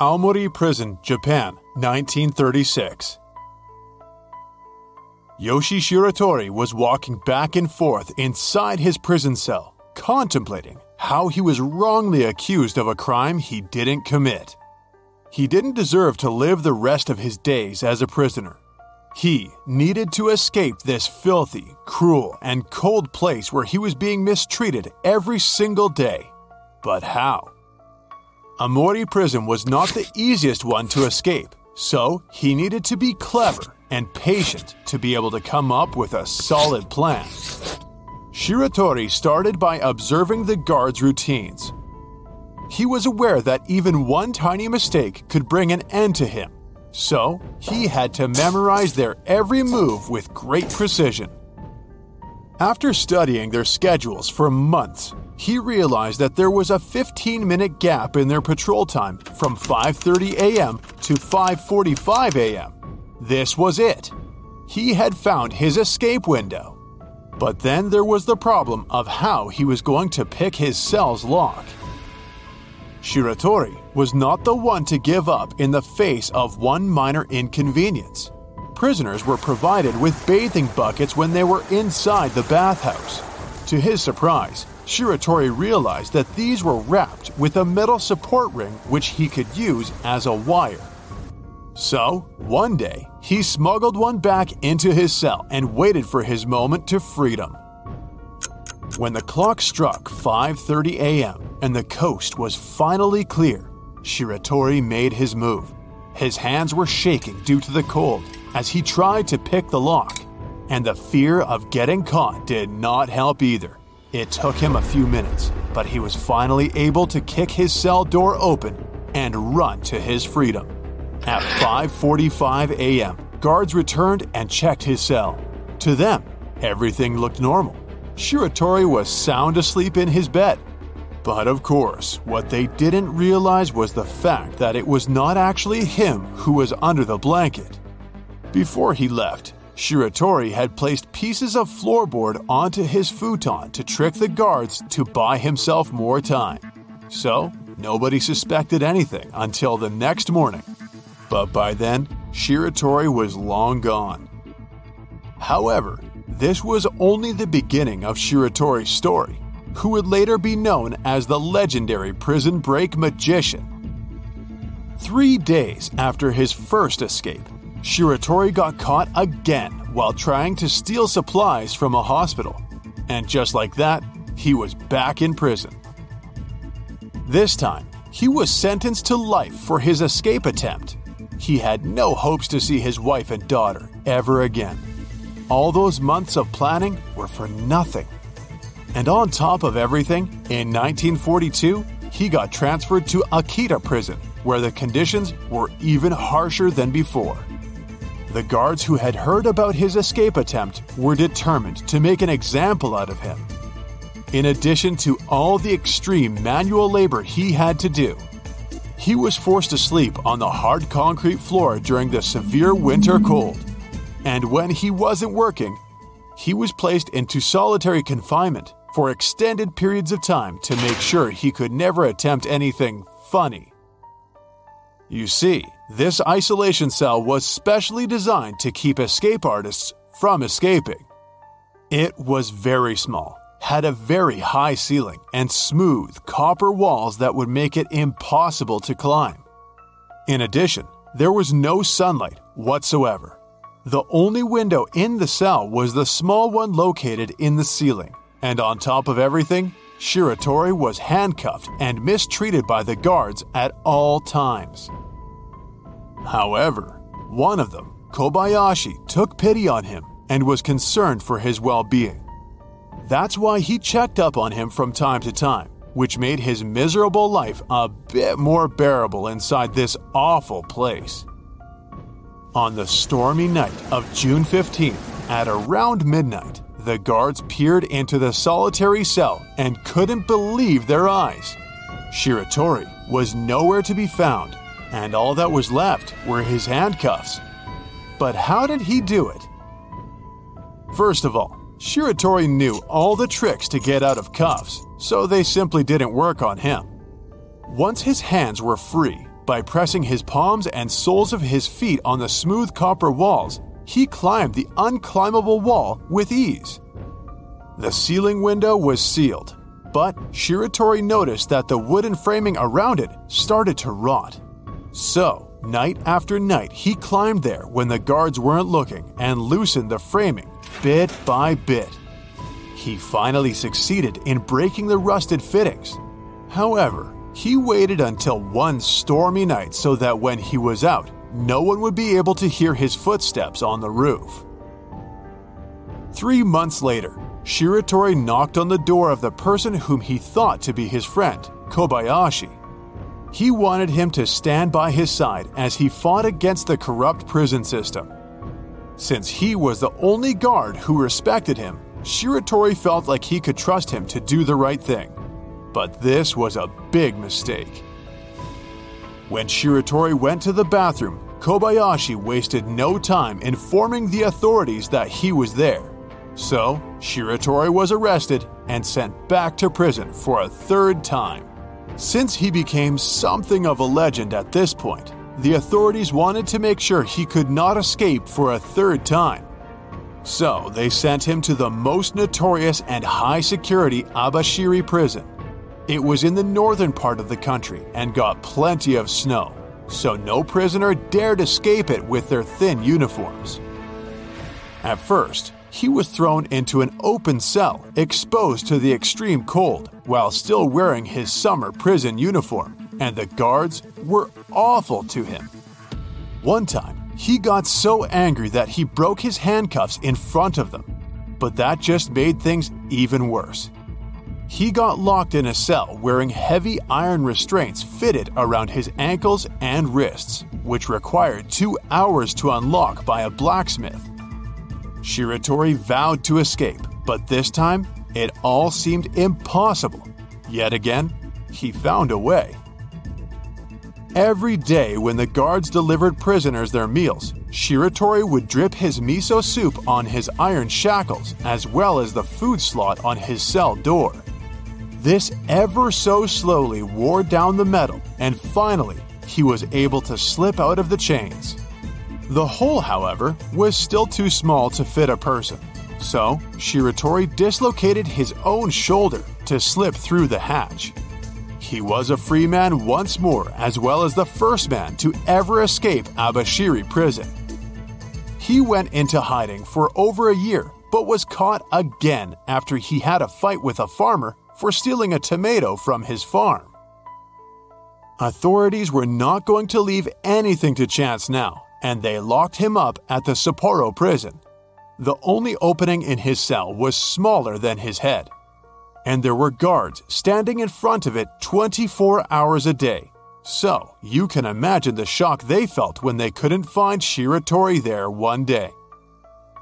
Aomori Prison, Japan, 1936. Yoshi Shiratori was walking back and forth inside his prison cell, contemplating how he was wrongly accused of a crime he didn't commit. He didn't deserve to live the rest of his days as a prisoner. He needed to escape this filthy, cruel, and cold place where he was being mistreated every single day. But how? Aomori Prison was not the easiest one to escape, so he needed to be clever and patient to be able to come up with a solid plan. Shiratori started by observing the guards' routines. He was aware that even one tiny mistake could bring an end to him, so he had to memorize their every move with great precision. After studying their schedules for months, he realized that there was a 15-minute gap in their patrol time from 5:30 a.m. to 5:45 a.m. This was it. He had found his escape window. But then there was the problem of how he was going to pick his cell's lock. Shiratori was not the one to give up in the face of one minor inconvenience. Prisoners were provided with bathing buckets when they were inside the bathhouse. To his surprise, Shiratori realized that these were wrapped with a metal support ring which he could use as a wire. So, one day, he smuggled one back into his cell and waited for his moment to freedom. When the clock struck 5:30 a.m. and the coast was finally clear, Shiratori made his move. His hands were shaking due to the cold as he tried to pick the lock, and the fear of getting caught did not help either. It took him a few minutes, but he was finally able to kick his cell door open and run to his freedom. At 5:45 a.m., guards returned and checked his cell. To them, everything looked normal. Shiratori was sound asleep in his bed. But of course, what they didn't realize was the fact that it was not actually him who was under the blanket. Before he left, Shiratori had placed pieces of floorboard onto his futon to trick the guards to buy himself more time. So, nobody suspected anything until the next morning. But by then, Shiratori was long gone. However, this was only the beginning of Shiratori's story, who would later be known as the legendary prison break magician. Three days after his first escape, Shiratori got caught again while trying to steal supplies from a hospital. And just like that, he was back in prison. This time, he was sentenced to life for his escape attempt. He had no hopes to see his wife and daughter ever again. All those months of planning were for nothing. And on top of everything, in 1942, he got transferred to Akita prison, where the conditions were even harsher than before. The guards who had heard about his escape attempt were determined to make an example out of him. In addition to all the extreme manual labor he had to do, he was forced to sleep on the hard concrete floor during the severe winter cold. And when he wasn't working, he was placed into solitary confinement for extended periods of time to make sure he could never attempt anything funny. You see, this isolation cell was specially designed to keep escape artists from escaping. It was very small, had a very high ceiling, and smooth copper walls that would make it impossible to climb. In addition, there was no sunlight whatsoever. The only window in the cell was the small one located in the ceiling, and on top of everything, Shiratori was handcuffed and mistreated by the guards at all times. However, one of them, Kobayashi, took pity on him and was concerned for his well being. That's why he checked up on him from time to time, which made his miserable life a bit more bearable inside this awful place. On the stormy night of June 15th, at around midnight, the guards peered into the solitary cell and couldn't believe their eyes. Shiratori was nowhere to be found, and all that was left were his handcuffs. But how did he do it? First of all, Shiratori knew all the tricks to get out of cuffs, so they simply didn't work on him. Once his hands were free, by pressing his palms and soles of his feet on the smooth copper walls, he climbed the unclimbable wall with ease. The ceiling window was sealed, but Shiratori noticed that the wooden framing around it started to rot. So, night after night, he climbed there when the guards weren't looking and loosened the framing bit by bit. He finally succeeded in breaking the rusted fittings. However, he waited until one stormy night so that when he was out, no one would be able to hear his footsteps on the roof. Three months later, Shiratori knocked on the door of the person whom he thought to be his friend, Kobayashi. He wanted him to stand by his side as he fought against the corrupt prison system. Since he was the only guard who respected him, Shiratori felt like he could trust him to do the right thing. But this was a big mistake. When Shiratori went to the bathroom, Kobayashi wasted no time informing the authorities that he was there. So, Shiratori was arrested and sent back to prison for a third time. Since he became something of a legend at this point, the authorities wanted to make sure he could not escape for a third time. So, they sent him to the most notorious and high security Abashiri prison. It was in the northern part of the country and got plenty of snow, so no prisoner dared escape it with their thin uniforms. At first, he was thrown into an open cell, exposed to the extreme cold, while still wearing his summer prison uniform, and the guards were awful to him. One time, he got so angry that he broke his handcuffs in front of them, but that just made things even worse. He got locked in a cell wearing heavy iron restraints fitted around his ankles and wrists, which required two hours to unlock by a blacksmith. Shiratori vowed to escape, but this time it all seemed impossible. Yet again, he found a way. Every day, when the guards delivered prisoners their meals, Shiratori would drip his miso soup on his iron shackles as well as the food slot on his cell door. This ever so slowly wore down the metal, and finally, he was able to slip out of the chains. The hole, however, was still too small to fit a person, so Shiratori dislocated his own shoulder to slip through the hatch. He was a free man once more, as well as the first man to ever escape Abashiri prison. He went into hiding for over a year, but was caught again after he had a fight with a farmer for stealing a tomato from his farm. Authorities were not going to leave anything to chance now, and they locked him up at the Sapporo prison. The only opening in his cell was smaller than his head, and there were guards standing in front of it 24 hours a day. So, you can imagine the shock they felt when they couldn't find Shiratori there one day.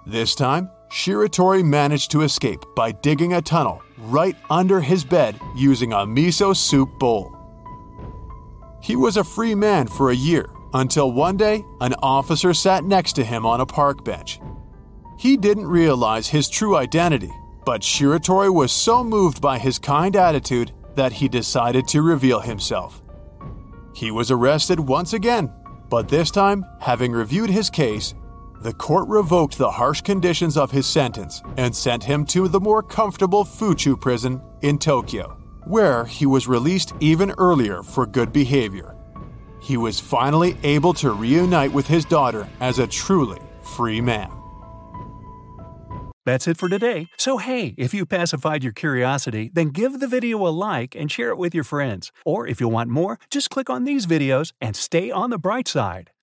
This time, Shiratori managed to escape by digging a tunnel right under his bed using a miso soup bowl. He was a free man for a year until one day an officer sat next to him on a park bench. He didn't realize his true identity, but Shiratori was so moved by his kind attitude that he decided to reveal himself. He was arrested once again, but this time, having reviewed his case, the court revoked the harsh conditions of his sentence and sent him to the more comfortable Fuchu prison in Tokyo, where he was released even earlier for good behavior. He was finally able to reunite with his daughter as a truly free man. That's it for today. So, hey, if you pacified your curiosity, then give the video a like and share it with your friends. Or if you want more, just click on these videos and stay on the bright side.